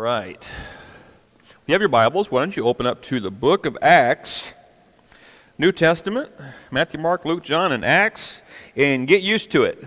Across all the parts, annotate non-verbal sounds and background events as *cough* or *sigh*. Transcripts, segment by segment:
right. you have your Bibles, why don't you open up to the book of Acts, New Testament, Matthew, Mark, Luke, John, and Acts, and get used to it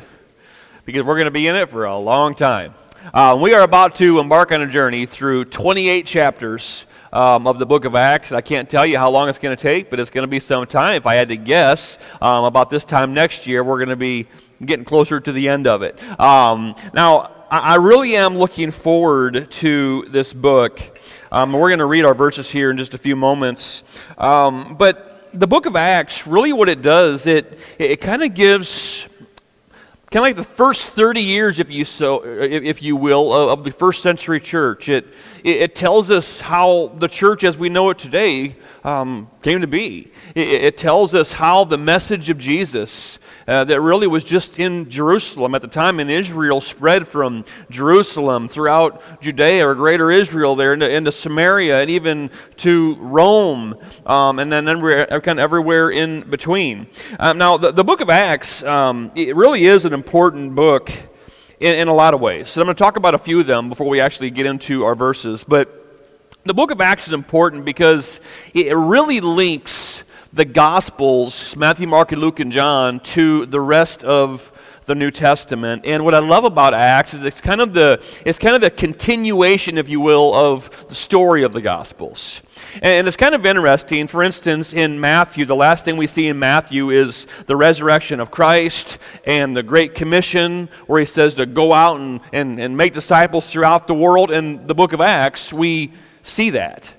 because we're going to be in it for a long time. Uh, we are about to embark on a journey through 28 chapters um, of the book of Acts. I can't tell you how long it's going to take, but it's going to be some time. If I had to guess, um, about this time next year, we're going to be getting closer to the end of it. Um, now, I really am looking forward to this book. Um, we're going to read our verses here in just a few moments. Um, but the book of Acts, really what it does, it, it kind of gives kind of like the first 30 years, if you, so, if you will, of the first century church. It, it tells us how the church as we know it today um, came to be. It, it, tells us how the message of Jesus uh, that really was just in Jerusalem at the time in Israel spread from Jerusalem throughout Judea or greater Israel there into, into Samaria and even to Rome um, and then everywhere, kind of everywhere in between. Um, now, the, the book of Acts, um, it really is an important book in, in a lot of ways. So I'm going to talk about a few of them before we actually get into our verses. But the book of Acts is important because it really links the Gospels, Matthew, Mark, and Luke, and John, to the rest of the New Testament. And what I love about Acts is it's kind of the it's kind of the continuation, if you will, of the story of the Gospels. And it's kind of interesting. For instance, in Matthew, the last thing we see in Matthew is the resurrection of Christ and the Great Commission, where he says to go out and, and, and make disciples throughout the world. In the book of Acts, we see that.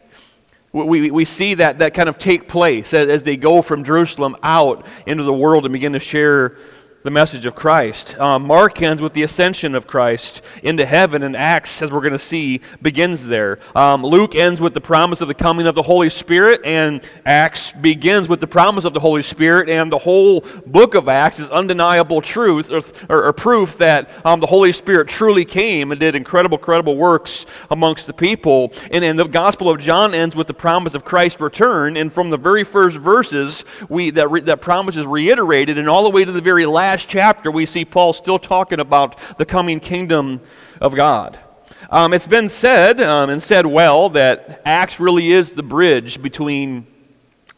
We, we see that, that kind of take place as, as they go from Jerusalem out into the world and begin to share the message of Christ. Um, Mark ends with the ascension of Christ into heaven, and Acts, as we're going to see, begins there. Um, Luke ends with the promise of the coming of the Holy Spirit, and Acts begins with the promise of the Holy Spirit, and the whole book of Acts is undeniable truth or, or, or proof that um, the Holy Spirit truly came and did incredible, credible works amongst the people. And, and the Gospel of John ends with the promise of Christ's return, and from the very first verses, we, that, re, that promise is reiterated, and all the way to the very last last chapter, we see Paul still talking about the coming kingdom of God. Um, it's been said, um, and said well, that Acts really is the bridge between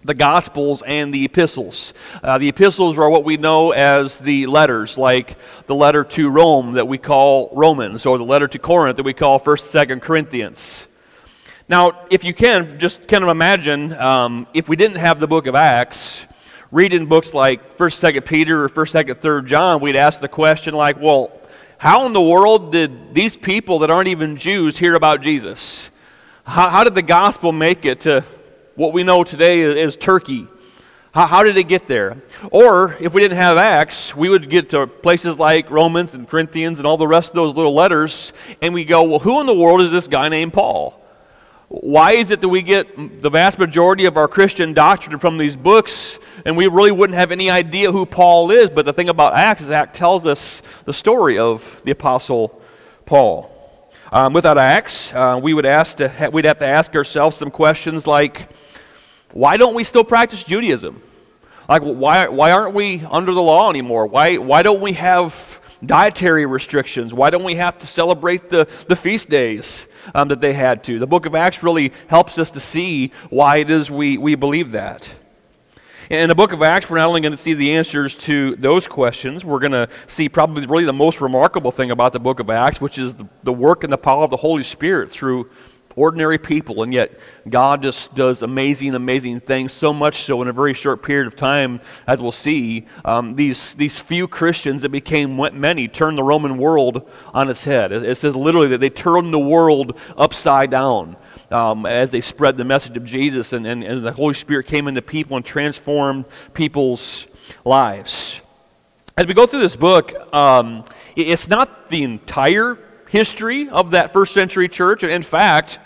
the Gospels and the epistles. Uh, the epistles are what we know as the letters, like the letter to Rome that we call Romans, or the letter to Corinth that we call 1st, and 2nd Corinthians. Now, if you can, just kind of imagine um, if we didn't have the book of Acts, reading books like 1st, 2nd Peter or 1st, 2nd, 3rd John, we'd ask the question like, well, how in the world did these people that aren't even Jews hear about Jesus? How, how did the gospel make it to what we know today as Turkey? How, how did it get there? Or if we didn't have Acts, we would get to places like Romans and Corinthians and all the rest of those little letters, and we go, well, who in the world is this guy named Paul? Why is it that we get the vast majority of our Christian doctrine from these books and we really wouldn't have any idea who Paul is? But the thing about Acts is Acts tells us the story of the Apostle Paul. Um, without Acts, uh, we would ask to ha- we'd have to ask ourselves some questions like, why don't we still practice Judaism? Like, why, why aren't we under the law anymore? Why, why don't we have dietary restrictions? Why don't we have to celebrate the, the feast days? Um, that they had to. The book of Acts really helps us to see why it is we, we believe that. In the book of Acts, we're not only going to see the answers to those questions, we're going to see probably really the most remarkable thing about the book of Acts, which is the, the work and the power of the Holy Spirit through ordinary people, and yet God just does amazing, amazing things, so much so in a very short period of time, as we'll see. Um, these, these few Christians that became many turned the Roman world on its head. It, it says literally that they turned the world upside down. Um, as they spread the message of Jesus, and, and, and the Holy Spirit came into people and transformed people's lives. As we go through this book, um, it's not the entire history of that first century church. In fact,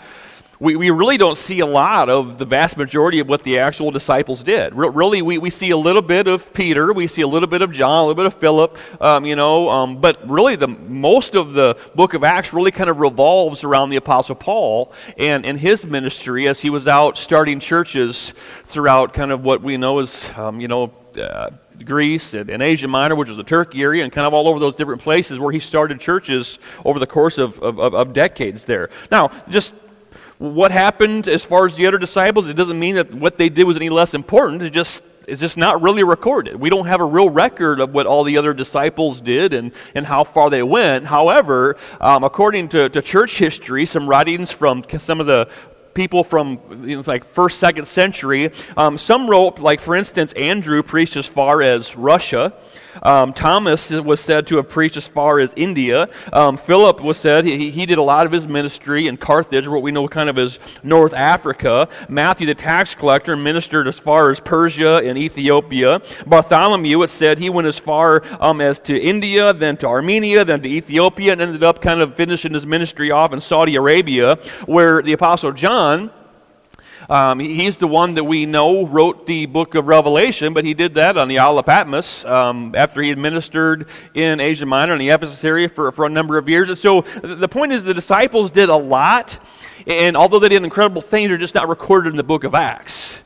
we, we really don't see a lot of the vast majority of what the actual disciples did. Re- really, we, we see a little bit of Peter, we see a little bit of John, a little bit of Philip, um, you know, um, but really the most of the book of Acts really kind of revolves around the Apostle Paul and, and his ministry as he was out starting churches throughout kind of what we know as, um, you know, uh, Greece and, and, Asia Minor, which was the Turkey area, and kind of all over those different places where he started churches over the course of, of, of decades there. Now, just what happened as far as the other disciples, it doesn't mean that what they did was any less important. It just it's just not really recorded. We don't have a real record of what all the other disciples did and, and how far they went. However, um, according to, to church history, some writings from some of the people from you know, like first, second century. Um, some wrote, like for instance, Andrew preached as far as Russia. Um, Thomas was said to have preached as far as India. Um, Philip was said he, he did a lot of his ministry in Carthage, what we know kind of as North Africa. Matthew, the tax collector, ministered as far as Persia and Ethiopia. Bartholomew, it said he went as far um, as to India, then to Armenia, then to Ethiopia, and ended up kind of finishing his ministry off in Saudi Arabia, where the Apostle John um, he's the one that we know wrote the book of Revelation, but he did that on the Isle of Patmos um, after he had ministered in Asia Minor and the Ephesus area for, for a number of years. And so the point is the disciples did a lot, and although they did incredible things, they're just not recorded in the book of Acts.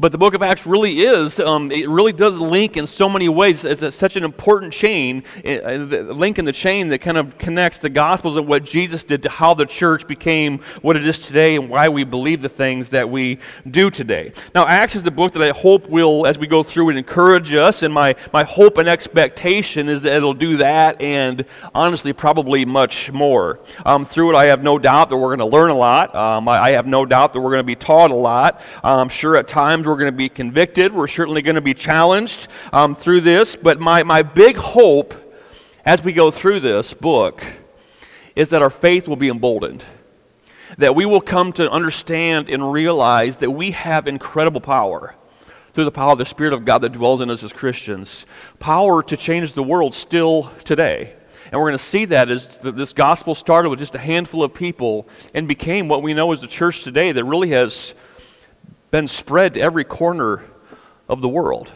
But the book of Acts really is, um, it really does link in so many ways. It's a, such an important chain, a link in the chain that kind of connects the Gospels and what Jesus did to how the church became what it is today and why we believe the things that we do today. Now, Acts is the book that I hope will, as we go through it, encourage us. And my, my hope and expectation is that it'll do that and honestly, probably much more. Um, through it, I have no doubt that we're going to learn a lot. Um, I, I, have no doubt that we're going to be taught a lot. I'm sure at times we're going to be convicted. We're certainly going to be challenged um, through this. But my, my big hope as we go through this book is that our faith will be emboldened. That we will come to understand and realize that we have incredible power through the power of the Spirit of God that dwells in us as Christians. Power to change the world still today. And we're going to see that as this gospel started with just a handful of people and became what we know as the church today that really has been spread to every corner of the world.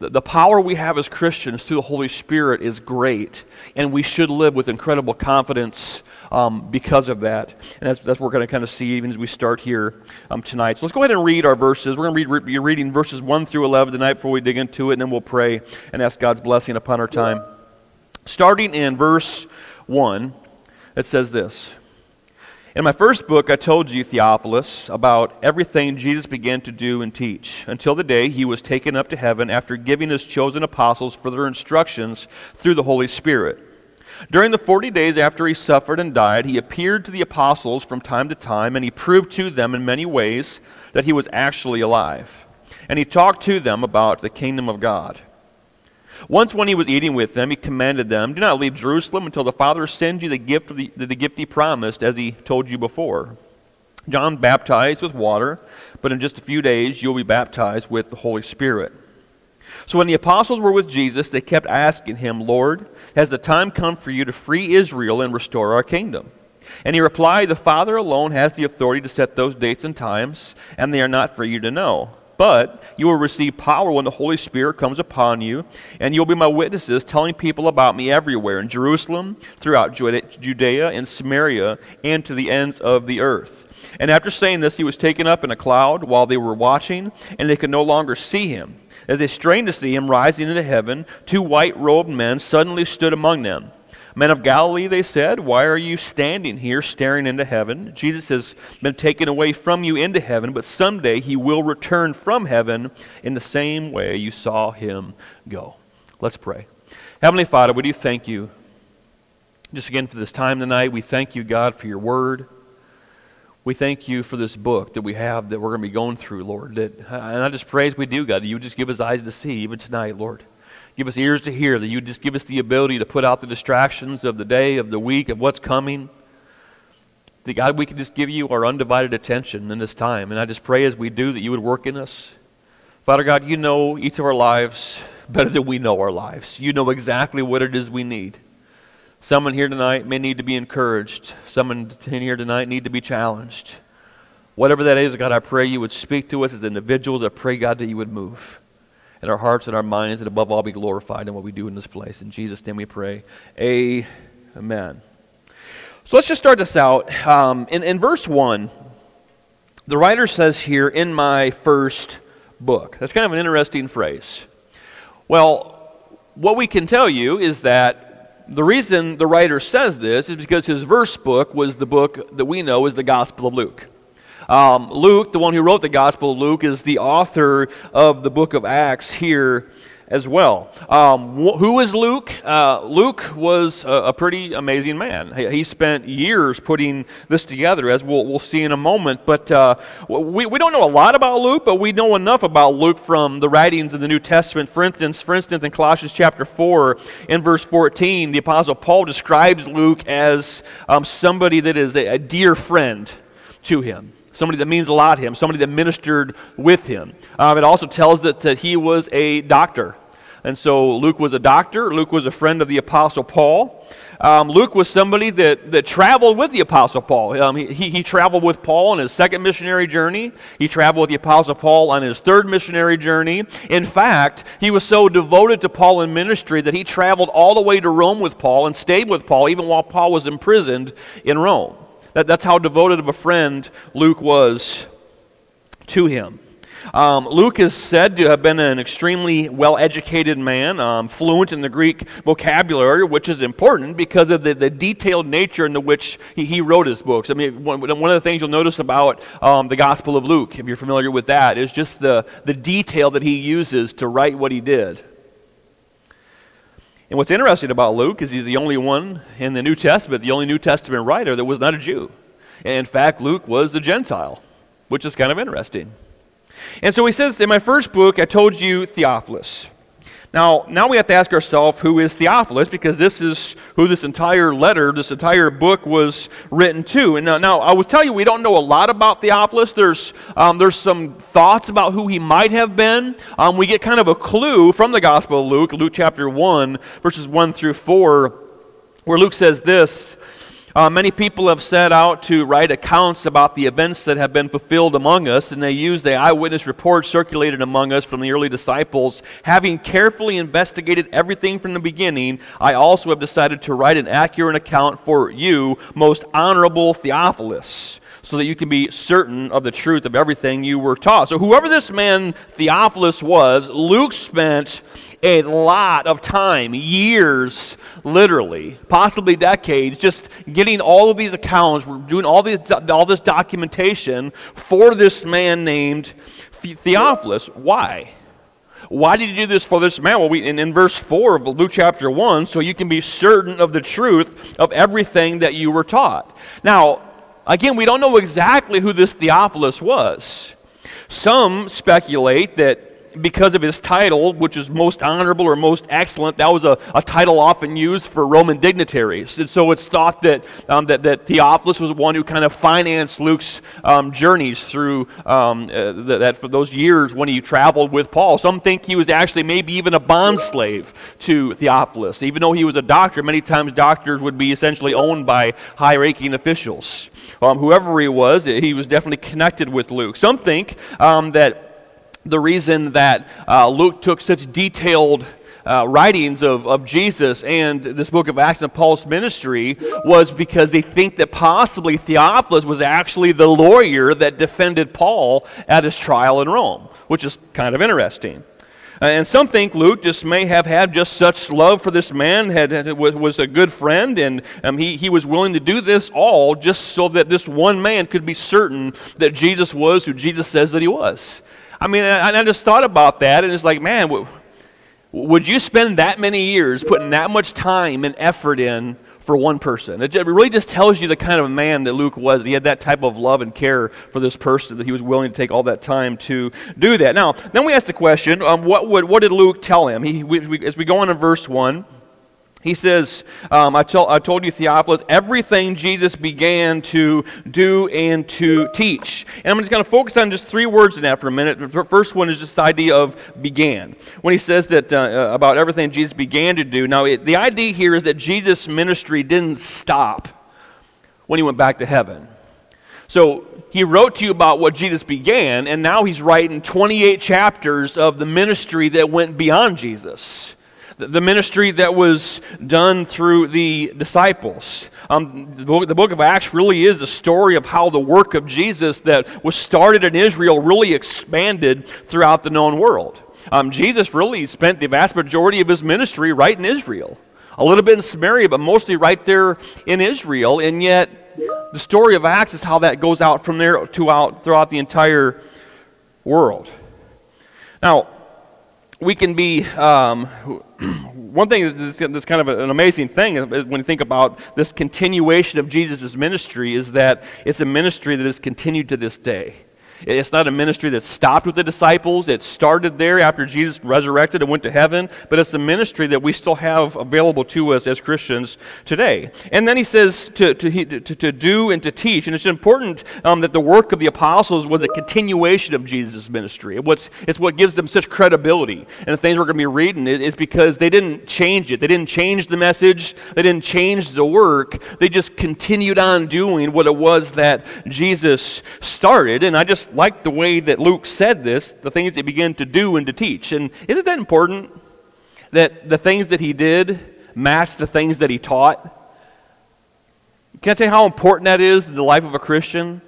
The, power we have as Christians through the Holy Spirit is great, and we should live with incredible confidence um, because of that. And that's, that's what we're going to kind of see even as we start here um, tonight. So let's go ahead and read our verses. We're going to read, be reading verses 1 through 11 tonight before we dig into it, and then we'll pray and ask God's blessing upon our time. Starting in verse 1, it says this. In my first book, I told you, Theophilus, about everything Jesus began to do and teach until the day he was taken up to heaven after giving his chosen apostles further instructions through the Holy Spirit. During the 40 days after he suffered and died, he appeared to the apostles from time to time, and he proved to them in many ways that he was actually alive. And he talked to them about the kingdom of God. Once, when he was eating with them, he commanded them, Do not leave Jerusalem until the Father sends you the gift, of the, the gift he promised, as he told you before. John baptized with water, but in just a few days you'll be baptized with the Holy Spirit. So when the apostles were with Jesus, they kept asking him, Lord, has the time come for you to free Israel and restore our kingdom? And he replied, The Father alone has the authority to set those dates and times, and they are not for you to know but you will receive power when the Holy Spirit comes upon you, and you'll be my witnesses, telling people about me everywhere in Jerusalem, throughout Judea and Samaria, and to the ends of the earth. And after saying this, he was taken up in a cloud while they were watching, and they could no longer see him. As they strained to see him rising into heaven, two white robed men suddenly stood among them. Men of Galilee, they said, why are you standing here staring into heaven? Jesus has been taken away from you into heaven, but someday he will return from heaven in the same way you saw him go. Let's pray. Heavenly Father, we do thank you just again for this time tonight. We thank you, God, for your word. We thank you for this book that we have that we're going to be going through, Lord. That, and I just pray as we do, God, that you just give us eyes to see even tonight, Lord. Give us ears to hear, that you just give us the ability to put out the distractions of the day, of the week, of what's coming. That God, we can just give you our undivided attention in this time. And I just pray as we do that you would work in us. Father God, you know each of our lives better than we know our lives. You know exactly what it is we need. Someone here tonight may need to be encouraged. Someone here tonight need to be challenged. Whatever that is, God, I pray you would speak to us as individuals. I pray, God, that you would move in our hearts and our minds, and above all, be glorified in what we do in this place. In Jesus' name we pray. Amen. So let's just start this out. Um, in, in verse 1, the writer says here, in my first book. That's kind of an interesting phrase. Well, what we can tell you is that the reason the writer says this is because his verse book was the book that we know as the Gospel of Luke. Um, Luke, the one who wrote the Gospel of Luke, is the author of the book of Acts here as well. Um, wh- who is Luke? Uh, Luke was a, a, pretty amazing man. He, he, spent years putting this together, as we'll, we'll see in a moment. But uh, we, we don't know a lot about Luke, but we know enough about Luke from the writings of the New Testament. For instance, for instance, in Colossians chapter 4, in verse 14, the Apostle Paul describes Luke as um, somebody that is a, a dear friend to him somebody that means a lot to him, somebody that ministered with him. Um, it also tells us that he was a doctor. And so Luke was a doctor. Luke was a friend of the Apostle Paul. Um, Luke was somebody that, that traveled with the Apostle Paul. Um, he, he traveled with Paul on his second missionary journey. He traveled with the Apostle Paul on his third missionary journey. In fact, he was so devoted to Paul in ministry that he traveled all the way to Rome with Paul and stayed with Paul even while Paul was imprisoned in Rome. That, that's how devoted of a friend Luke was to him. Um, Luke is said to have been an extremely well educated man, um, fluent in the Greek vocabulary, which is important because of the, the detailed nature in which he, he, wrote his books. I mean, one, one, of the things you'll notice about um, the Gospel of Luke, if you're familiar with that, is just the, the detail that he uses to write what he did. And what's interesting about Luke is he's the only one in the New Testament, the only New Testament writer that was not a Jew. In fact, Luke was a Gentile, which is kind of interesting. And so he says, in my first book, I told you Theophilus. Now, now we have to ask ourselves who is Theophilus because this is who this entire letter, this entire book was written to. And now, now I will tell you, we don't know a lot about Theophilus. There's, um, there's some thoughts about who he might have been. Um, we get kind of a clue from the Gospel of Luke, Luke chapter 1, verses 1 through 4, where Luke says this uh, many people have set out to write accounts about the events that have been fulfilled among us, and they use the eyewitness reports circulated among us from the early disciples. Having carefully investigated everything from the beginning, I also have decided to write an accurate account for you, most honorable Theophilus so that you can be certain of the truth of everything you were taught. So, whoever this man Theophilus was, Luke spent a lot of time, years, literally, possibly decades, just getting all of these accounts, doing all, these, all this documentation for this man named Theophilus. Why? Why did he do this for this man? Well, we, in, in verse 4 of Luke chapter 1, so you can be certain of the truth of everything that you were taught. Now, again, we don't know exactly who this Theophilus was. Some speculate that because of his title, which is most honorable or most excellent. That was a, a title often used for Roman dignitaries. And so it's thought that, um, that, that Theophilus was one who kind of financed Luke's um, journeys through um, uh, the, that for those years when he traveled with Paul. Some think he was actually maybe even a bond slave to Theophilus. Even though he was a doctor, many times doctors would be essentially owned by high ranking officials. Um, whoever he was, he was definitely connected with Luke. Some think um, that the reason that uh, Luke took such detailed uh, writings of, of Jesus and this book of Acts and Paul's ministry was because they think that possibly Theophilus was actually the lawyer that defended Paul at his trial in Rome, which is kind of interesting. Uh, and some think Luke just may have had just such love for this man, had, had was a good friend, and um, he, he was willing to do this all just so that this one man could be certain that Jesus was who Jesus says that he was. I mean, I, I just thought about that, and it's like, man, w- would you spend that many years putting that much time and effort in for one person? It really just tells you the kind of a man that Luke was. He had that type of love and care for this person that he was willing to take all that time to do that. Now, then we ask the question, um, what, would, what did Luke tell him? He, we, we, as we go on in verse 1, he says, um, I, told, I told you, Theophilus, everything Jesus began to do and to teach. And I'm just going to focus on just three words in that for a minute. The first one is just the idea of began. When he says that uh, uh, about everything Jesus began to do, now it, the idea here is that Jesus' ministry didn't stop when he went back to heaven. So he wrote to you about what Jesus began, and now he's writing 28 chapters of the ministry that went beyond Jesus the ministry that was done through the disciples. Um, the, book, the book of Acts really is a story of how the work of Jesus that was started in Israel really expanded throughout the known world. Um, Jesus really spent the vast majority of his ministry right in Israel. A little bit in Samaria, but mostly right there in Israel. And yet, the story of Acts is how that goes out from there to out throughout the entire world. Now, we can be um, *clears throat* one thing that's kind of an amazing thing when you think about this continuation of Jesus' ministry is that it's a ministry that is continued to this day. It's not a ministry that stopped with the disciples. It started there after Jesus resurrected and went to heaven, but it's a ministry that we still have available to us as Christians today. And then he says to, to, to, to do and to teach. And it's important um, that the work of the apostles was a continuation of Jesus' ministry. What's, it's what gives them such credibility. And the things we're going to be reading is because they didn't change it. They didn't change the message, they didn't change the work. They just continued on doing what it was that Jesus started. And I just like the way that Luke said this, the things he began to do and to teach. And isn't that important? That the things that he did match the things that he taught? Can I tell you how important that is in the life of a Christian?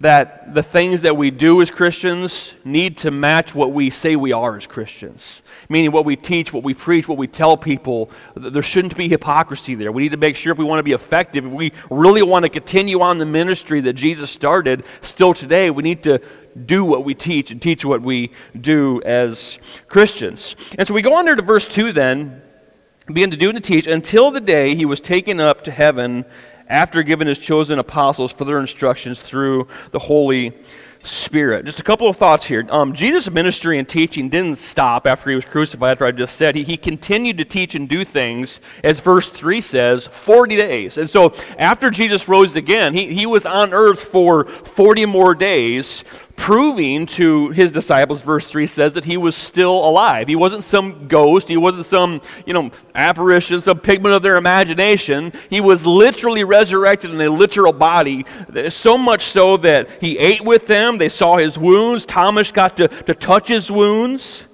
That the things that we do as Christians need to match what we say we are as Christians. Meaning, what we teach, what we preach, what we tell people, there shouldn't be hypocrisy there. We need to make sure if we want to be effective, if we really want to continue on the ministry that Jesus started still today, we need to do what we teach and teach what we do as Christians. And so we go on there to verse 2 then, begin to do and to teach until the day he was taken up to heaven after giving his chosen apostles further instructions through the Holy Spirit. Just a couple of thoughts here. Um, Jesus' ministry and teaching didn't stop after he was crucified, after I just said. He, he continued to teach and do things, as verse 3 says, 40 days. And so after Jesus rose again, he, he was on earth for 40 more days, proving to his disciples, verse 3 says, that he was still alive. He wasn't some ghost, he wasn't some, you know, apparition, some pigment of their imagination. He was literally resurrected in a literal body, so much so that he ate with them, they saw his wounds, Thomas got to, to touch his wounds.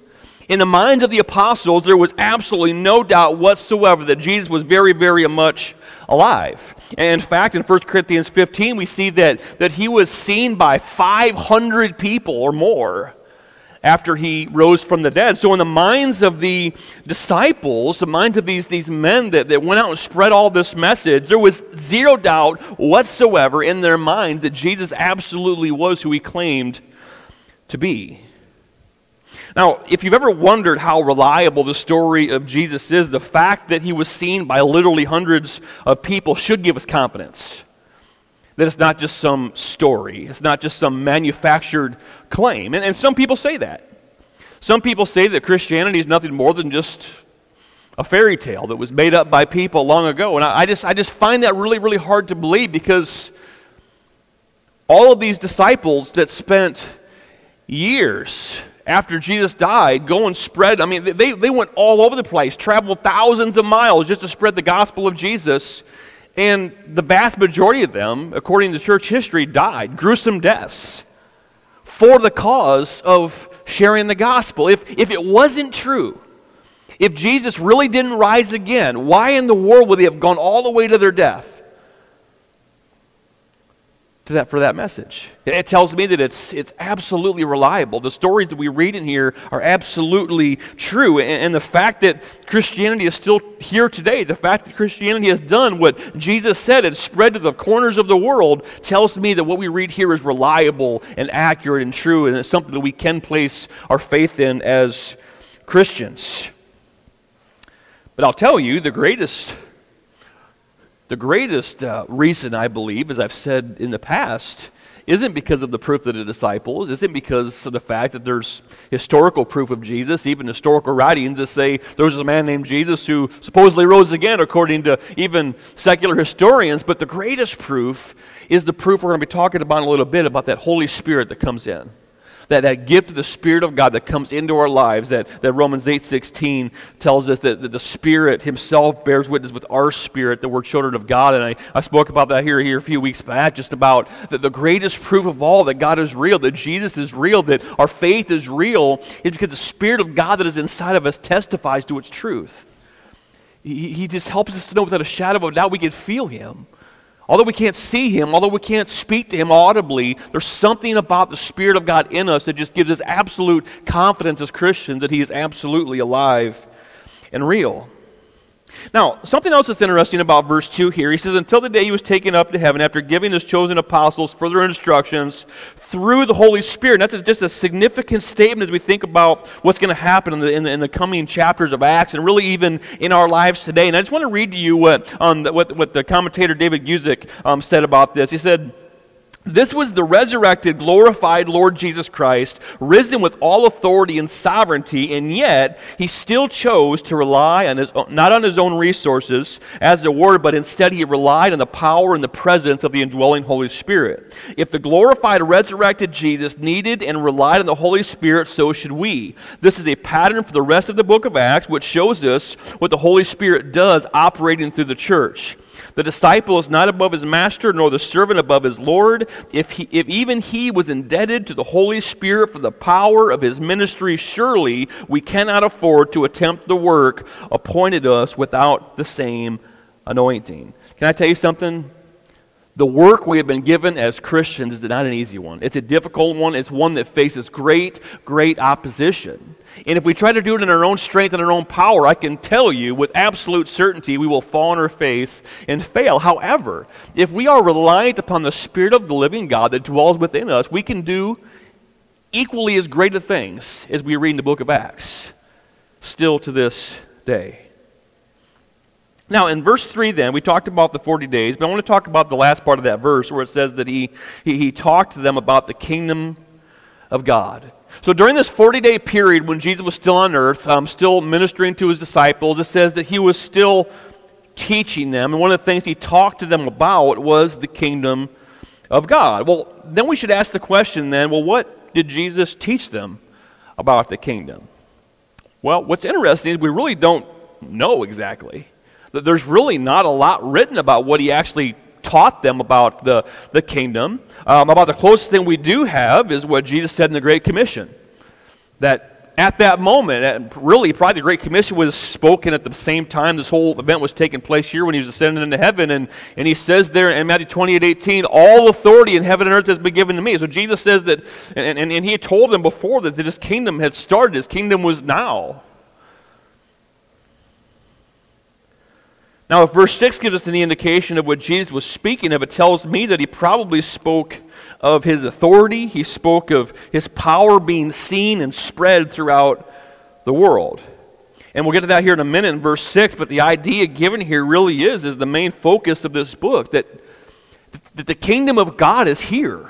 In the minds of the apostles, there was absolutely no doubt whatsoever that Jesus was very, very much alive. And in fact, in 1 Corinthians 15, we see that, that he was seen by 500 people or more after he rose from the dead. So, in the minds of the disciples, the minds of these, these men that, that went out and spread all this message, there was zero doubt whatsoever in their minds that Jesus absolutely was who he claimed to be. Now, if you've ever wondered how reliable the story of Jesus is, the fact that he was seen by literally hundreds of people should give us confidence that it's not just some story, it's not just some manufactured claim. And, and some people say that. Some people say that Christianity is nothing more than just a fairy tale that was made up by people long ago. And I, I, just, I just find that really, really hard to believe because all of these disciples that spent years after Jesus died, go and spread. I mean, they, they went all over the place, traveled thousands of miles just to spread the gospel of Jesus. And the vast majority of them, according to church history, died gruesome deaths for the cause of sharing the gospel. If, if it wasn't true, if Jesus really didn't rise again, why in the world would they have gone all the way to their death? To that for that message. It tells me that it's it's absolutely reliable. The stories that we read in here are absolutely true. And, and, the fact that Christianity is still here today, the fact that Christianity has done what Jesus said and spread to the corners of the world tells me that what we read here is reliable and accurate and true, and it's something that we can place our faith in as Christians. But I'll tell you, the greatest the greatest uh, reason, I believe, as I've said in the past, isn't because of the proof of the disciples, isn't because of the fact that there's historical proof of Jesus, even historical writings that say there was a man named Jesus who supposedly rose again, according to even secular historians. But the greatest proof is the proof we're going to be talking about in a little bit about that Holy Spirit that comes in that, that gift of the Spirit of God that comes into our lives, that, that Romans 8 16 tells us that, that the Spirit Himself bears witness with our spirit that we're children of God. And I, I spoke about that here, here a few weeks back, just about that the greatest proof of all that God is real, that Jesus is real, that our faith is real, is because the Spirit of God that is inside of us testifies to its truth. He, he just helps us to know without a shadow of a doubt we can feel Him. Although we can't see him, although we can't speak to him audibly, there's something about the Spirit of God in us that just gives us absolute confidence as Christians that he is absolutely alive and real. Now, something else that's interesting about verse 2 here, he says, Until the day he was taken up to heaven, after giving his chosen apostles further instructions through the Holy Spirit. And that's just a significant statement as we think about what's going to happen in the, in the, in, the, coming chapters of Acts and really even in our lives today. And I just want to read to you what, um, what, what the commentator David Guzik um, said about this. He said, this was the resurrected, glorified Lord Jesus Christ, risen with all authority and sovereignty, and yet he still chose to rely on his not on his own resources as it were, but instead he relied on the power and the presence of the indwelling Holy Spirit. If the glorified, resurrected Jesus needed and relied on the Holy Spirit, so should we. This is a pattern for the rest of the book of Acts, which shows us what the Holy Spirit does operating through the church. The disciple is not above his master, nor the servant above his Lord. If, he, if even he was indebted to the Holy Spirit for the power of his ministry, surely we cannot afford to attempt the work appointed us without the same anointing. Can I tell you something? The work we have been given as Christians is not an easy one. It's a difficult one. It's one that faces great, great opposition. And if we try to do it in our own strength and our own power, I can tell you with absolute certainty we will fall on our face and fail. However, if we are reliant upon the Spirit of the living God that dwells within us, we can do equally as great a things as we read in the book of Acts, still to this day. Now, in verse 3, then, we talked about the 40 days, but I want to talk about the last part of that verse where it says that he, he, he talked to them about the kingdom of God. So during this 40 day period when Jesus was still on earth, um, still ministering to his disciples, it says that he was still teaching them. And one of the things he talked to them about was the kingdom of God. Well, then we should ask the question then well, what did Jesus teach them about the kingdom? Well, what's interesting is we really don't know exactly there's really not a lot written about what he actually taught them about the, the kingdom. Um, about the closest thing we do have is what Jesus said in the Great Commission. That at that moment, and really, probably the Great Commission was spoken at the same time this whole event was taking place here when he was ascending into heaven. And, and he says there in Matthew 28 18, all authority in heaven and earth has been given to me. So Jesus says that, and, and, and he told them before that his kingdom had started, his kingdom was now. Now, if verse 6 gives us any indication of what Jesus was speaking of, it tells me that he probably spoke of his authority, he spoke of his power being seen and spread throughout the world. And we'll get to that here in a minute in verse 6, but the idea given here really is, is the main focus of this book that, that the kingdom of God is here.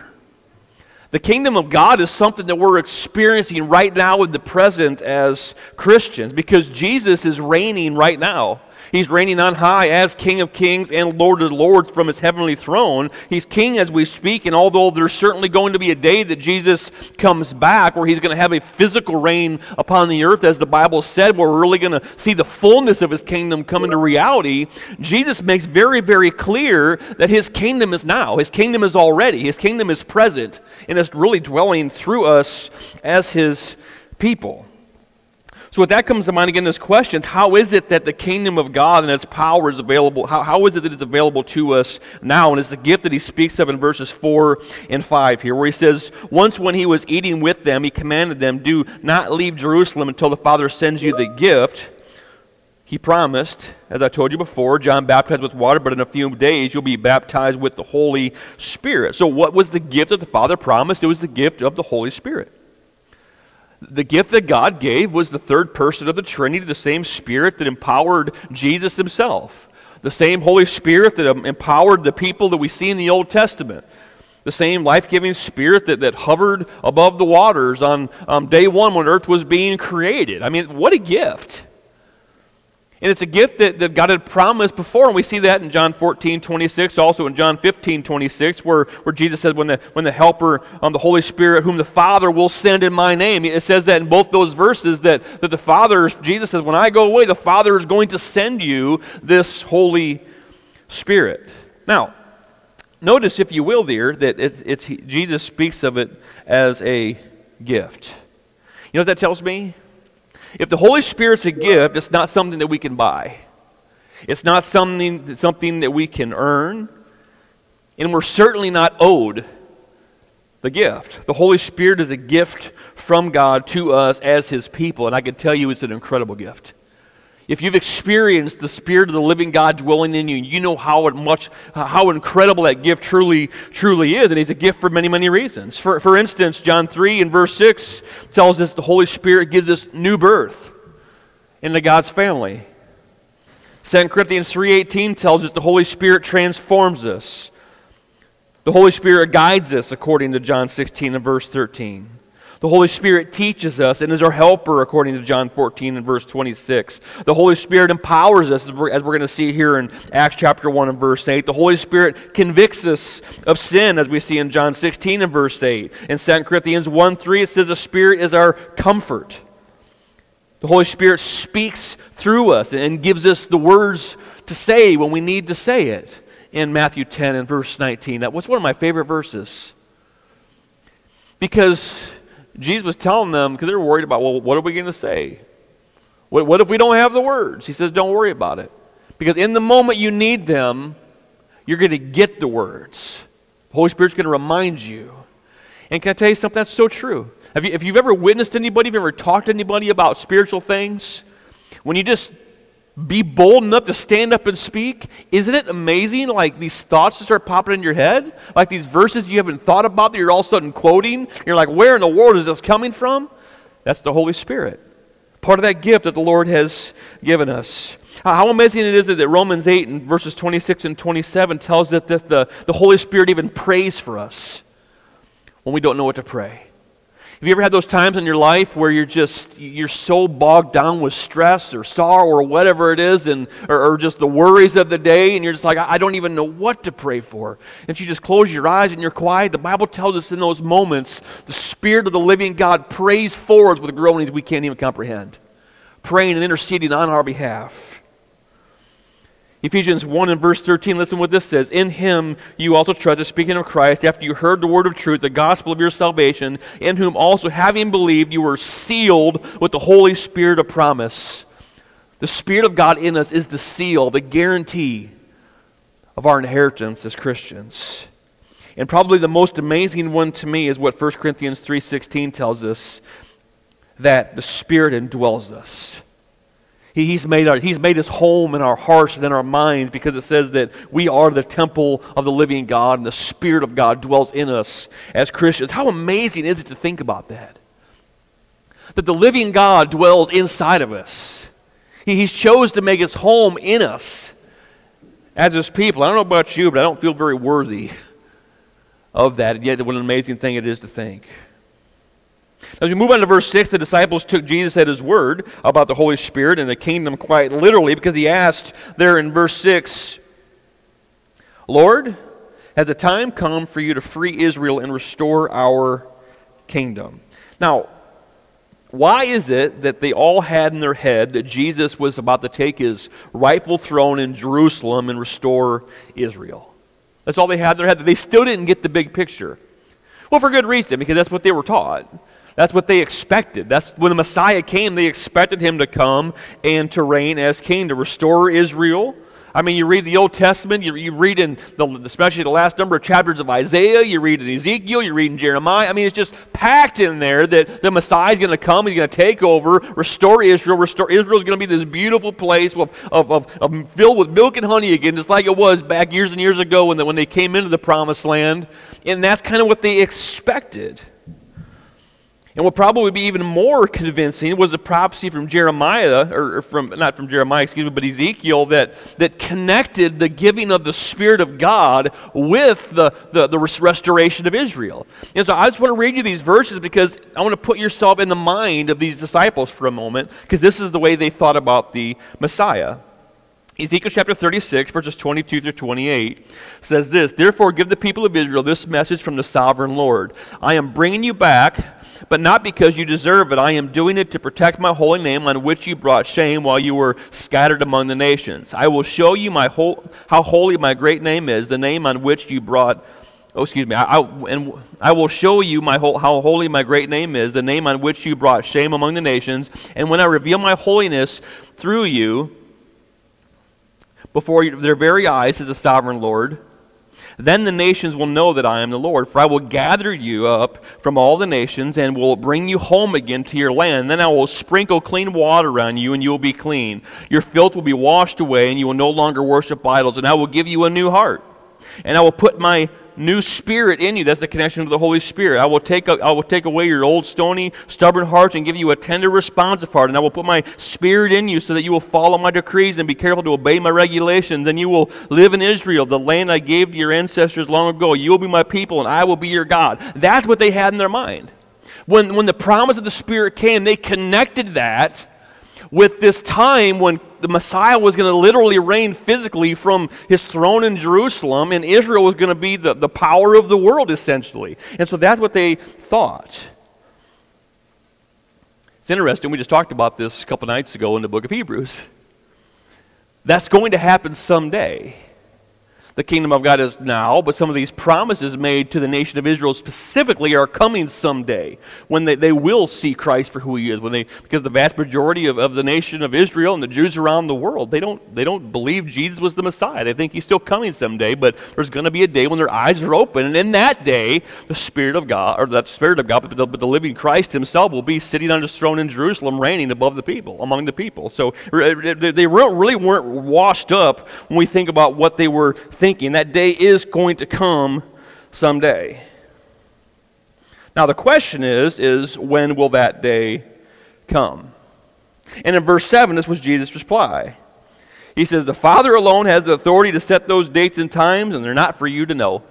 The kingdom of God is something that we're experiencing right now in the present as Christians because Jesus is reigning right now. He's reigning on high as King of kings and Lord of lords from his heavenly throne. He's king as we speak, and although there's certainly going to be a day that Jesus comes back where he's going to have a physical reign upon the earth, as the Bible said, where we're really going to see the fullness of his kingdom come into reality, Jesus makes very, very clear that his kingdom is now. His kingdom is already. His kingdom is present, and it's really dwelling through us as his people. So, with that comes to mind again, this question how is it that the kingdom of God and its power is available? How, how is it that it's available to us now? And it's the gift that he speaks of in verses 4 and 5 here, where he says, Once when he was eating with them, he commanded them, Do not leave Jerusalem until the Father sends you the gift. He promised, as I told you before, John baptized with water, but in a few days you'll be baptized with the Holy Spirit. So, what was the gift that the Father promised? It was the gift of the Holy Spirit. The gift that God gave was the third person of the Trinity, the same Spirit that empowered Jesus himself, the same Holy Spirit that empowered the people that we see in the Old Testament, the same life giving Spirit that, that hovered above the waters on um, day one when earth was being created. I mean, what a gift! And it's a gift that, that God had promised before, and we see that in John 14, 26, also in John 15, 26, where, where Jesus said, when the, when the Helper, um, the Holy Spirit, whom the Father will send in my name, it says that in both those verses that, that the Father, Jesus says, when I go away, the Father is going to send you this Holy Spirit. Now, notice, if you will, there, that it's, it's, Jesus speaks of it as a gift. You know what that tells me? If the Holy Spirit's a gift, it's not something that we can buy. It's not something, something that we can earn. And we're certainly not owed the gift. The Holy Spirit is a gift from God to us as His people, and I can tell you it's an incredible gift. If you've experienced the Spirit of the living God dwelling in you, you know how much, how incredible that gift truly, truly is. And it's a gift for many, many reasons. For, for instance, John 3 and verse 6 tells us the Holy Spirit gives us new birth into God's family. 2 Corinthians 3.18 tells us the Holy Spirit transforms us. The Holy Spirit guides us according to John 16 and verse 13. The Holy Spirit teaches us and is our helper, according to John 14 and verse 26. The Holy Spirit empowers us, as we're, we're going to see here in Acts chapter 1 and verse 8. The Holy Spirit convicts us of sin, as we see in John 16 and verse 8. In 2 Corinthians 1 3, it says the Spirit is our comfort. The Holy Spirit speaks through us and gives us the words to say when we need to say it. In Matthew 10 and verse 19. That was one of my favorite verses. Because Jesus was telling them, because they were worried about, well, what are we going to say? What, what if we don't have the words? He says, don't worry about it. Because in the moment you need them, you're going to get the words. The Holy Spirit's going to remind you. And can I tell you something that's so true? Have you, if you've ever witnessed anybody, if you've ever talked to anybody about spiritual things, when you just be bold enough to stand up and speak? Isn't it amazing? Like these thoughts just start popping in your head? Like these verses you haven't thought about that you're all of a sudden quoting? You're like, where in the world is this coming from? That's the Holy Spirit. Part of that gift that the Lord has given us. How amazing it is that Romans 8 and verses 26 and 27 tells us that the, the Holy Spirit even prays for us when we don't know what to pray. Have you ever had those times in your life where you're just you're so bogged down with stress or sorrow or whatever it is, and or, or just the worries of the day, and you're just like, I don't even know what to pray for. And you just close your eyes and you're quiet. The Bible tells us in those moments, the Spirit of the living God prays for us with groanings we can't even comprehend, praying and interceding on our behalf. Ephesians 1 and verse 13, listen what this says. In him you also trusted, speaking of Christ, after you heard the word of truth, the gospel of your salvation, in whom also, having believed, you were sealed with the Holy Spirit of promise. The Spirit of God in us is the seal, the guarantee of our inheritance as Christians. And probably the most amazing one to me is what 1 Corinthians 3:16 tells us that the Spirit indwells us. He, he's, made our, he's made his home in our hearts and in our minds because it says that we are the temple of the living God and the Spirit of God dwells in us as Christians. How amazing is it to think about that? That the living God dwells inside of us. He, he's chose to make his home in us as his people. I don't know about you, but I don't feel very worthy of that. Yet, what an amazing thing it is to think. As we move on to verse 6, the disciples took Jesus at his word about the Holy Spirit and the kingdom quite literally because he asked there in verse 6, Lord, has the time come for you to free Israel and restore our kingdom? Now, why is it that they all had in their head that Jesus was about to take his rightful throne in Jerusalem and restore Israel? That's all they had in their head. They still didn't get the big picture. Well, for good reason, because that's what they were taught. That's what they expected. That's when the Messiah came, they expected him to come and to reign as king, to restore Israel. I mean, you read the Old Testament, you, you read in the, especially the last number of chapters of Isaiah, you read in Ezekiel, you read in Jeremiah. I mean, it's just packed in there that the Messiah is going to come, he's going to take over, restore Israel. Restore Israel is going to be this beautiful place of, of, of, of, filled with milk and honey again, just like it was back years and years ago when, the, when they came into the promised land. And that's kind of what they expected. And what probably would be even more *laughs* convincing was a prophecy from Jeremiah, or from not from Jeremiah, excuse me, but Ezekiel that, that connected the giving of the Spirit of God with the, the, the restoration of Israel. And so I just want to read you these verses because I want to put yourself in the mind of these disciples for a moment, because this is the way they thought about the Messiah. Ezekiel chapter 36, verses 22 through 28 says this Therefore, give the people of Israel this message from the sovereign Lord I am bringing you back but not because you deserve it. I am doing it to protect my holy name on which you brought shame while you were scattered among the nations. I will show you my whole, how holy my great name is, the name on which you brought Oh, excuse me. I, I, and I will show you my whole, how holy my great name is, the name on which you brought shame among the nations. And when I reveal my holiness through you before their very eyes, as a sovereign Lord, Then the nations will know that I am the Lord, for I will gather you up from all the nations and will bring you home again to your land. Then I will sprinkle clean water on you, and you will be clean. Your filth will be washed away, and you will no longer worship idols, and I will give you a new heart. And I will put my new spirit in you. That's the connection to the Holy Spirit. I will take, a, I will take away your old stony, stubborn heart and give you a tender, responsive heart. And I will put my spirit in you so that you will follow my decrees and be careful to obey my regulations. And you will live in Israel, the land I gave to your ancestors long ago. You will be my people and I will be your God. That's what they had in their mind. When, when the promise of the Spirit came, they connected that with this time when the Messiah was going to literally reign physically from his throne in Jerusalem, and Israel was going to be the, the power of the world, essentially. And so that's what they thought. It's interesting, we just talked about this a couple nights ago in the book of Hebrews. That's going to happen someday the kingdom of God is now, but some of these promises made to the nation of Israel specifically are coming someday when they, they will see Christ for who he is. When they, because the vast majority of, of the nation of Israel and the Jews around the world, they don't, they don't believe Jesus was the Messiah. They think he's still coming someday, but there's going to be a day when their eyes are open. And in that day, the Spirit of God, or that Spirit of God, but the, but the living Christ himself will be sitting on his throne in Jerusalem, reigning above the people, among the people. So they really weren't washed up when we think about what they were thinking. That day is going to come someday. Now the question is is when will that day come? And in verse 7 this was Jesus' reply. He says the Father alone has the authority to set those dates and times and they're not for you to know.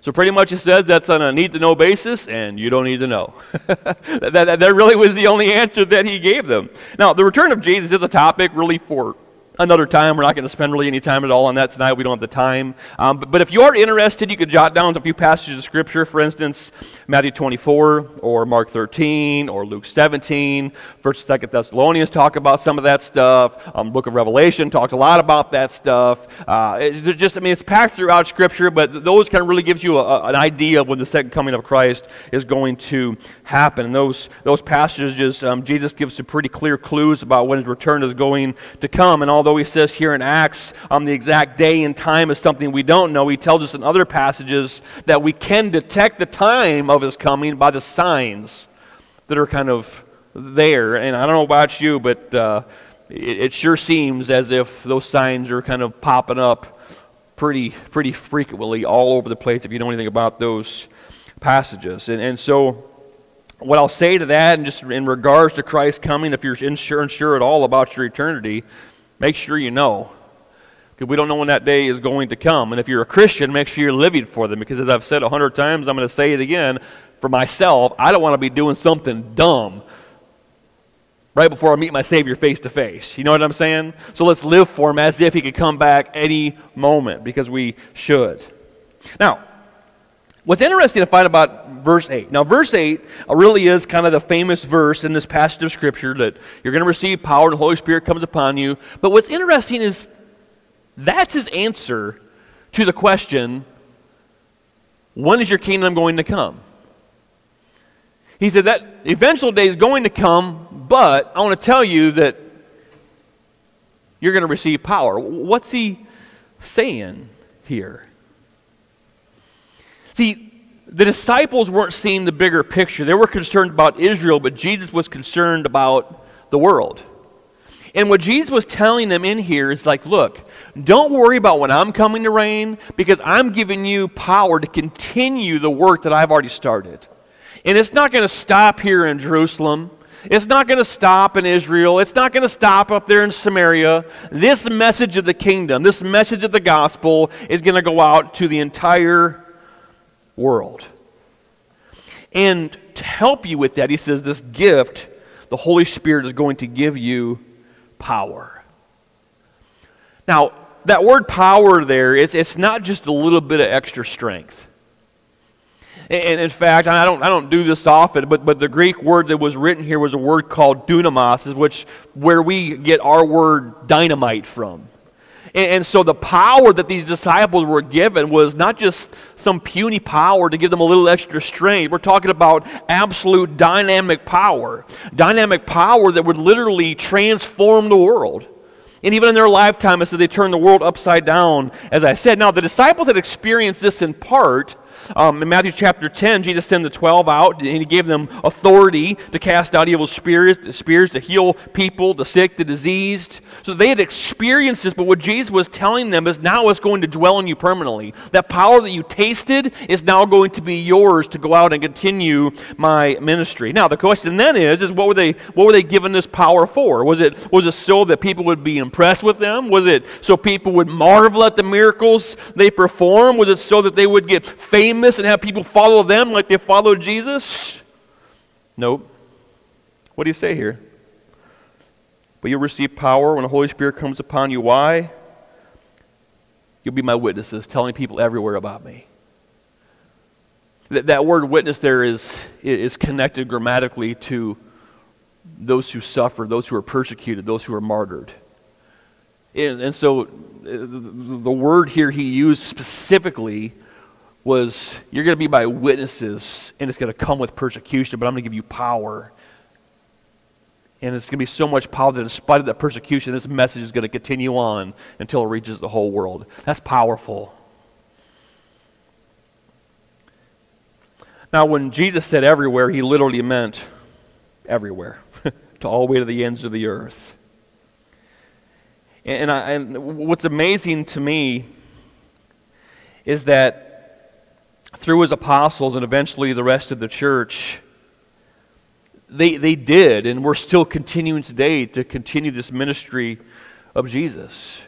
So pretty much it says that's on a need to know basis, and you don't need to know. *laughs* that, that, that, really was the only answer that he gave them. Now, the return of Jesus is a topic really for another time. We're not going to spend really any time at all on that tonight. We don't have the time. Um, but, but, if you are interested, you could jot down a few passages of Scripture. For instance, Matthew 24 or Mark 13 or Luke 17. First and Second Thessalonians talk about some of that stuff. Um, Book of Revelation talks a lot about that stuff. Uh, it's just, I mean, it's packed throughout Scripture, but those kind of really gives you a, an idea of when the second coming of Christ is going to happen. And those, those passages, um, Jesus gives some pretty clear clues about when his return is going to come. And although although he says here in Acts on um, the exact day and time is something we don't know, he tells us in other passages that we can detect the time of his coming by the signs that are kind of there. And I don't know about you, but uh, it, it sure seems as if those signs are kind of popping up pretty, pretty frequently all over the place if you know anything about those passages. And, and so, what I'll say to that, and just in regards to Christ coming, if you're unsure, unsure at all about your eternity, make sure you know. Because we don't know when that day is going to come. And if you're a Christian, make sure you're living for them. Because as I've said a hundred times, I'm going to say it again for myself. I don't want to be doing something dumb right before I meet my Savior face to face. You know what I'm saying? So let's live for Him as if He could come back any moment because we should. Now, What's interesting to find about verse 8. Now, verse 8 really is kind of the famous verse in this passage of Scripture that you're going to receive power and the Holy Spirit comes upon you. But what's interesting is that's his answer to the question when is your kingdom going to come? He said that eventual day is going to come, but I want to tell you that you're going to receive power. What's he saying here? See, the disciples weren't seeing the bigger picture. They were concerned about Israel, but Jesus was concerned about the world. And what Jesus was telling them in here is like, look, don't worry about when I'm coming to reign because I'm giving you power to continue the work that I've already started. And it's not going to stop here in Jerusalem. It's not going to stop in Israel. It's not going to stop up there in Samaria. This message of the kingdom, this message of the gospel is going to go out to the entire world. And to help you with that, he says this gift, the Holy Spirit is going to give you power. Now, that word power there, it's, it's not just a little bit of extra strength. And in fact, I don't, I don't do this often, but, but the Greek word that was written here was a word called dunamis, which where we get our word dynamite from. And, and so the power that these disciples were given was not just some puny power to give them a little extra strength. We're talking about absolute dynamic power. Dynamic power that would literally transform the world. And even in their lifetime, it said they turned the world upside down, as I said. Now, the disciples had experienced this in part um, in Matthew chapter 10, Jesus sent the 12 out and he gave them authority to cast out evil spirits, spirits, to heal people, the sick, the diseased. So they had experienced this, but what Jesus was telling them is now it's going to dwell in you permanently. That power that you tasted is now going to be yours to go out and continue my ministry. Now the question then is, is what were they what were they given this power for? Was it was it so that people would be impressed with them? Was it so people would marvel at the miracles they perform? Was it so that they would get famous? Famous and have people follow them like they followed Jesus? Nope. What do you say here? But you'll receive power when the Holy Spirit comes upon you. Why? You'll be my witnesses, telling people everywhere about me. That, that word witness there is, is connected grammatically to those who suffer, those who are persecuted, those who are martyred. And, and so uh, the word here he used specifically was you're going to be my witnesses, and it's going to come with persecution, but I'm going to give you power. And it's going to be so much power that in spite of that persecution, this message is going to continue on until it reaches the whole world. That's powerful. Now, when Jesus said everywhere, he literally meant everywhere, *laughs* to all the way to the ends of the earth. And, I, and what's amazing to me is that through his apostles and eventually the rest of the church, they, they did, and we're still continuing today to continue this ministry of Jesus.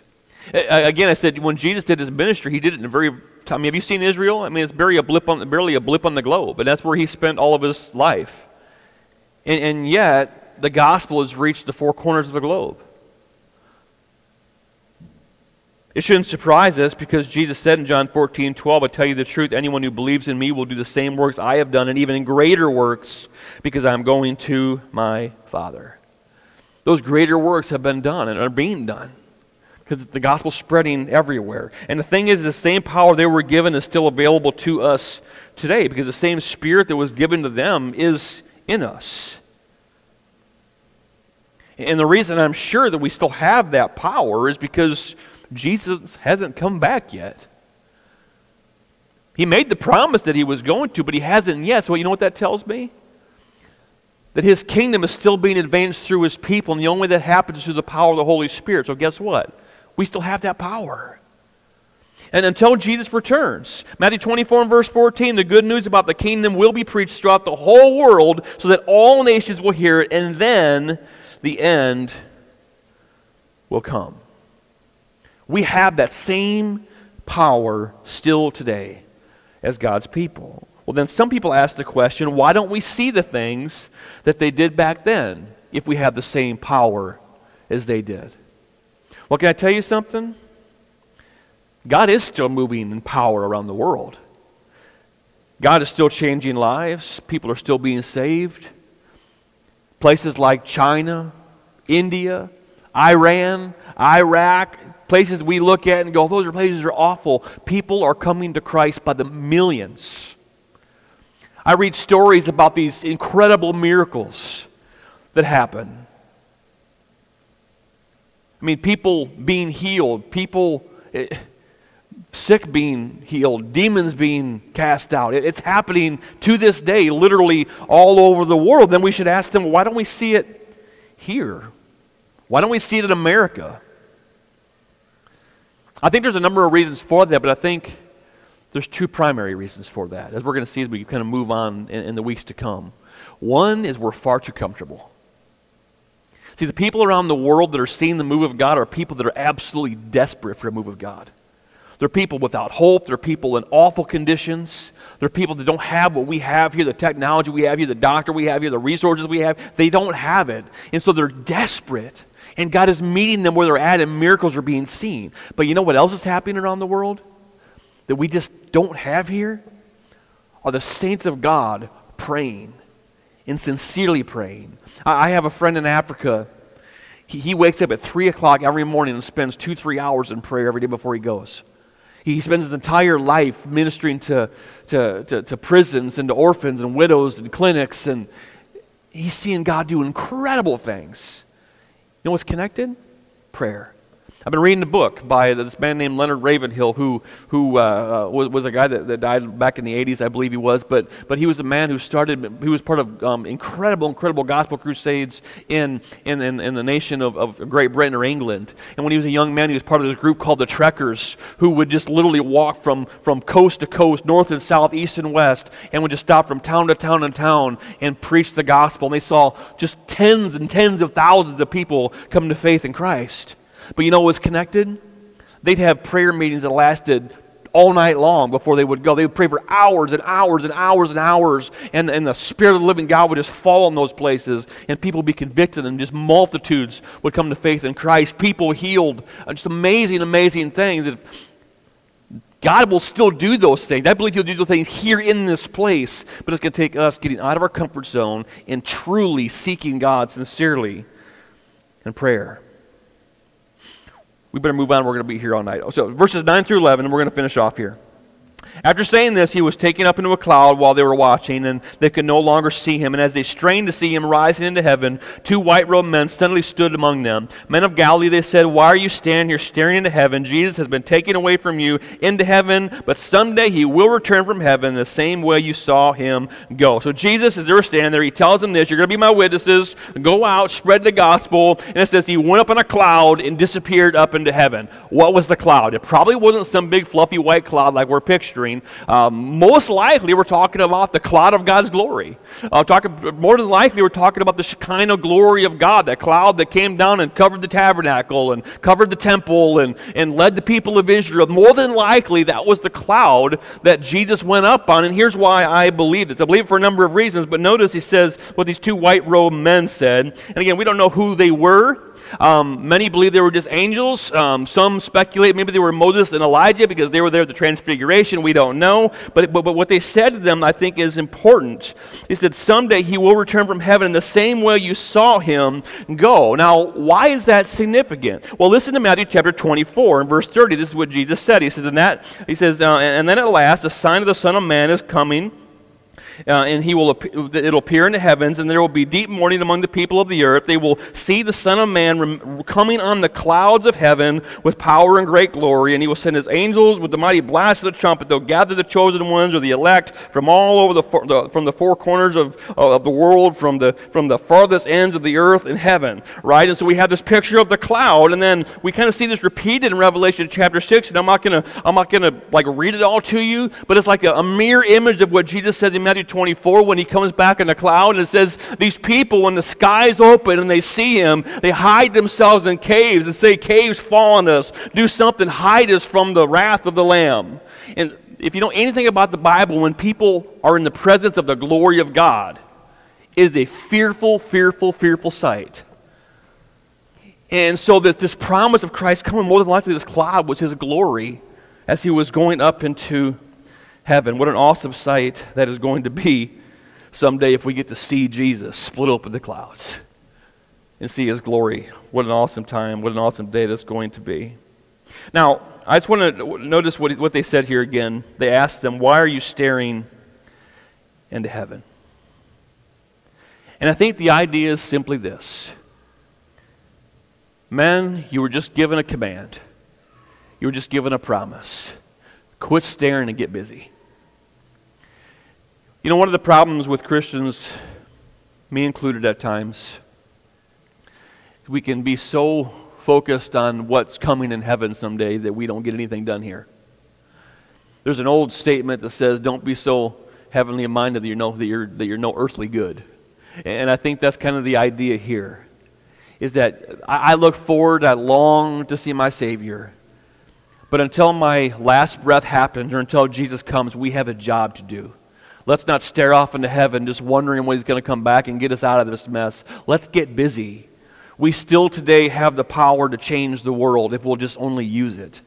Again, I said when Jesus did his ministry, he did it in a very. I mean, have you seen Israel? I mean, it's barely a blip on barely a blip on the globe, and that's where he spent all of his life. And, and yet, the gospel has reached the four corners of the globe. It shouldn't surprise us because Jesus said in John 14, 12, I tell you the truth, anyone who believes in me will do the same works I have done, and even greater works, because I'm going to my Father. Those greater works have been done and are being done because the gospel's spreading everywhere. And the thing is, the same power they were given is still available to us today because the same spirit that was given to them is in us. And the reason I'm sure that we still have that power is because Jesus hasn't come back yet. He made the promise that he was going to, but he hasn't yet. So, you know what that tells me? That his kingdom is still being advanced through his people, and the only way that happens is through the power of the Holy Spirit. So, guess what? We still have that power. And until Jesus returns, Matthew 24 and verse 14, the good news about the kingdom will be preached throughout the whole world so that all nations will hear it, and then the end will come. We have that same power still today as God's people. Well, then some people ask the question why don't we see the things that they did back then if we have the same power as they did? Well, can I tell you something? God is still moving in power around the world. God is still changing lives. People are still being saved. Places like China, India, Iran, Iraq, places we look at and go, those are places are awful. People are coming to Christ by the millions. I read stories about these incredible miracles that happen. I mean, people being healed, people eh, sick being healed, demons being cast out. it's happening to this day, literally all over the world. Then we should ask them, why don't we see it here? Why don't we see it in America? I think there's a number of reasons for that, but I think there's two primary reasons for that, as we're going to see as we kind of move on in, in the weeks to come. One is we're far too comfortable. See, the people around the world that are seeing the move of God are people that are absolutely desperate for a move of God. They're people without hope. They're people in awful conditions. They're people that don't have what we have here the technology we have here, the doctor we have here, the resources we have. They don't have it. And so they're desperate. And God is meeting them where they're at, and miracles are being seen. But you know what else is happening around the world that we just don't have here? Are the saints of God praying and sincerely praying. I, have a friend in Africa. He, he wakes up at 3 o'clock every morning and spends two, three hours in prayer every day before he goes. He spends his entire life ministering to, to, to, to, prisons and to orphans and widows and clinics, and he's seeing God do incredible things know what's connected? Prayer. I've been reading a book by this man named Leonard Ravenhill, who, who uh, uh was, was, a guy that, that, died back in the 80s, I believe he was. But, but he was a man who started, he was part of um, incredible, incredible gospel crusades in, in, in, in, the nation of, of Great Britain or England. And when he was a young man, he was part of this group called the Trekkers, who would just literally walk from, from coast to coast, north and south, east and west, and would just stop from town to town and town and preach the gospel. And they saw just tens and tens of thousands of people come to faith in Christ. But you know what was connected? They'd have prayer meetings that lasted all night long before they would go. They would pray for hours and hours and hours and hours, and, and the Spirit of the living God would just fall in those places, and people would be convicted, and just multitudes would come to faith in Christ. People healed, uh, just amazing, amazing things. God will still do those things. I believe He'll do those things here in this place, but it's going to take us getting out of our comfort zone and truly seeking God sincerely in prayer we better move on. We're going to be here all night. So, verses 9 through 11, and we're going to finish off here. After saying this, he was taken up into a cloud while they were watching, and they could no longer see him. And as they strained to see him rising into heaven, two white robed men suddenly stood among them. Men of Galilee, they said, Why are you standing here staring into heaven? Jesus has been taken away from you into heaven, but someday he will return from heaven the same way you saw him go. So Jesus, as they were standing there, he tells them this You're going to be my witnesses. Go out, spread the gospel. And it says he went up in a cloud and disappeared up into heaven. What was the cloud? It probably wasn't some big fluffy white cloud like we're picturing um, most likely we're talking about the cloud of God's glory. Uh, talking, more than likely we're talking about the Shekinah glory of God, that cloud that came down and covered the tabernacle and covered the temple and, and led the people of Israel. More than likely that was the cloud that Jesus went up on. And here's why I believe it. I believe it for a number of reasons, but notice he says what these two white robed men said. And again, we don't know who they were. Um, many believe they were just angels. Um, some speculate maybe they were Moses and Elijah because they were there at the transfiguration. We don't know. But, but, but what they said to them, I think, is important. He said, Someday he will return from heaven in the same way you saw him go. Now, why is that significant? Well, listen to Matthew chapter 24 and verse 30. This is what Jesus said. He says, and that, he says, uh, and then at last, the sign of the Son of Man is coming uh, and he will it'll appear in the heavens, and there will be deep mourning among the people of the earth. They will see the Son of Man coming on the clouds of heaven with power and great glory, and he will send his angels with the mighty blast of the trumpet. They'll gather the chosen ones or the elect from all over the from the four corners of, of the world, from the from the farthest ends of the earth and heaven. Right, and so we have this picture of the cloud, and then we kind of see this repeated in Revelation chapter six. And I'm not gonna I'm not gonna like read it all to you, but it's like a, a mere image of what Jesus says in Matthew 24 when he comes back in the cloud and it says these people when the skies open and they see him they hide themselves in caves and say caves fall on us. Do something hide us from the wrath of the lamb and if you know anything about the bible when people are in the presence of the glory of god it is a fearful fearful fearful sight. And so that this promise of christ coming more than likely this cloud was his glory as he was going up into heaven. What an awesome sight that is going to be someday if we get to see Jesus split open the clouds and see his glory. What an awesome time, what an awesome day that's going to be. Now, I just want to notice what, what they said here again. They asked them, Why are you staring into heaven? And I think the idea is simply this Men, you were just given a command, you were just given a promise. Quit staring and get busy. You know, one of the problems with Christians, me included at times, we can be so focused on what's coming in heaven someday that we don't get anything done here. There's an old statement that says, Don't be so heavenly minded that, you know, that, you're, that you're no earthly good. And I think that's kind of the idea here is that I look forward, I long to see my Savior. But until my last breath happens or until Jesus comes, we have a job to do. Let's not stare off into heaven just wondering when he's going to come back and get us out of this mess. Let's get busy. We still today have the power to change the world if we'll just only use it.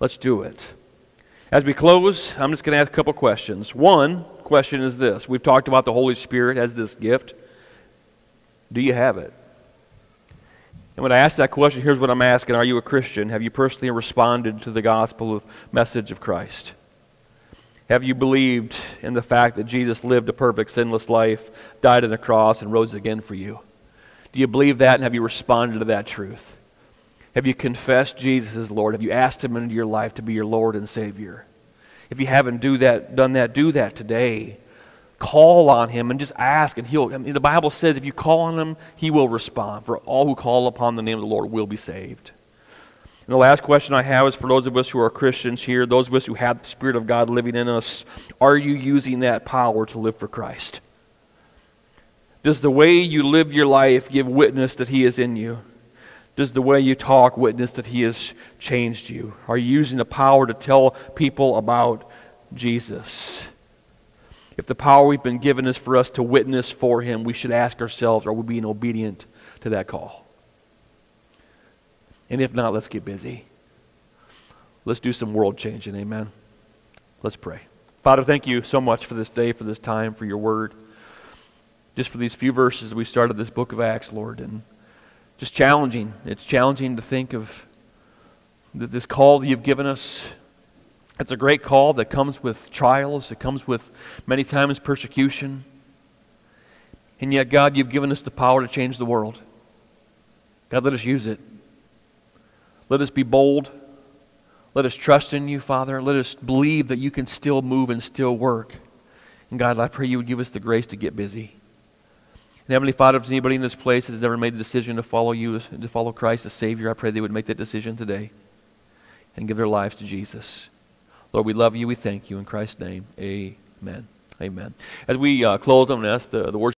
Let's do it. As we close, I'm just going to ask a couple questions. One question is this We've talked about the Holy Spirit as this gift. Do you have it? And when I ask that question, here's what I'm asking Are you a Christian? Have you personally responded to the gospel message of Christ? Have you believed in the fact that Jesus lived a perfect, sinless life, died on the cross, and rose again for you? Do you believe that, and have you responded to that truth? Have you confessed Jesus as Lord? Have you asked Him into your life to be your Lord and Savior? If you haven't do that, done that, do that today. Call on Him and just ask, and He'll. I mean, the Bible says if you call on Him, He will respond. For all who call upon the name of the Lord will be saved. And the last question I have is for those of us who are Christians here, those of us who have the Spirit of God living in us, are you using that power to live for Christ? Does the way you live your life give witness that He is in you? Does the way you talk witness that He has changed you? Are you using the power to tell people about Jesus? If the power we've been given is for us to witness for Him, we should ask ourselves are we being obedient to that call? And if not, let's get busy. Let's do some world changing. Amen. Let's pray. Father, thank you so much for this day, for this time, for your word. Just for these few verses we started this book of Acts, Lord. And just challenging. It's challenging to think of this call that you've given us. It's a great call that comes with trials, it comes with many times persecution. And yet, God, you've given us the power to change the world. God, let us use it. Let us be bold. Let us trust in you, Father. Let us believe that you can still move and still work. And God, I pray you would give us the grace to get busy. And Heavenly Father, if anybody in this place has never made the decision to follow you, to follow Christ as Savior, I pray they would make that decision today and give their lives to Jesus. Lord, we love you. We thank you. In Christ's name, amen. Amen. As we uh, close, I'm going to ask the, the worship.